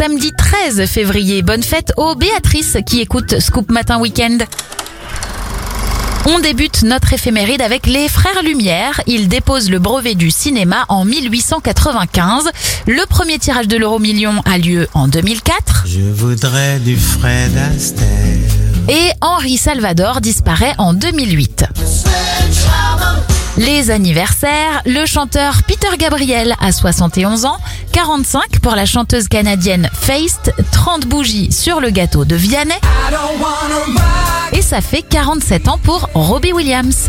samedi 13 février. Bonne fête aux Béatrice qui écoute Scoop Matin Weekend. On débute notre éphéméride avec les Frères Lumière. Ils déposent le brevet du cinéma en 1895. Le premier tirage de l'euro million a lieu en 2004. Je voudrais du Fred Astaire. Et Henri Salvador disparaît en 2008. Les anniversaires, le chanteur Peter Gabriel a 71 ans, 45 pour la chanteuse canadienne Feist, 30 bougies sur le gâteau de Vianney et ça fait 47 ans pour Robbie Williams.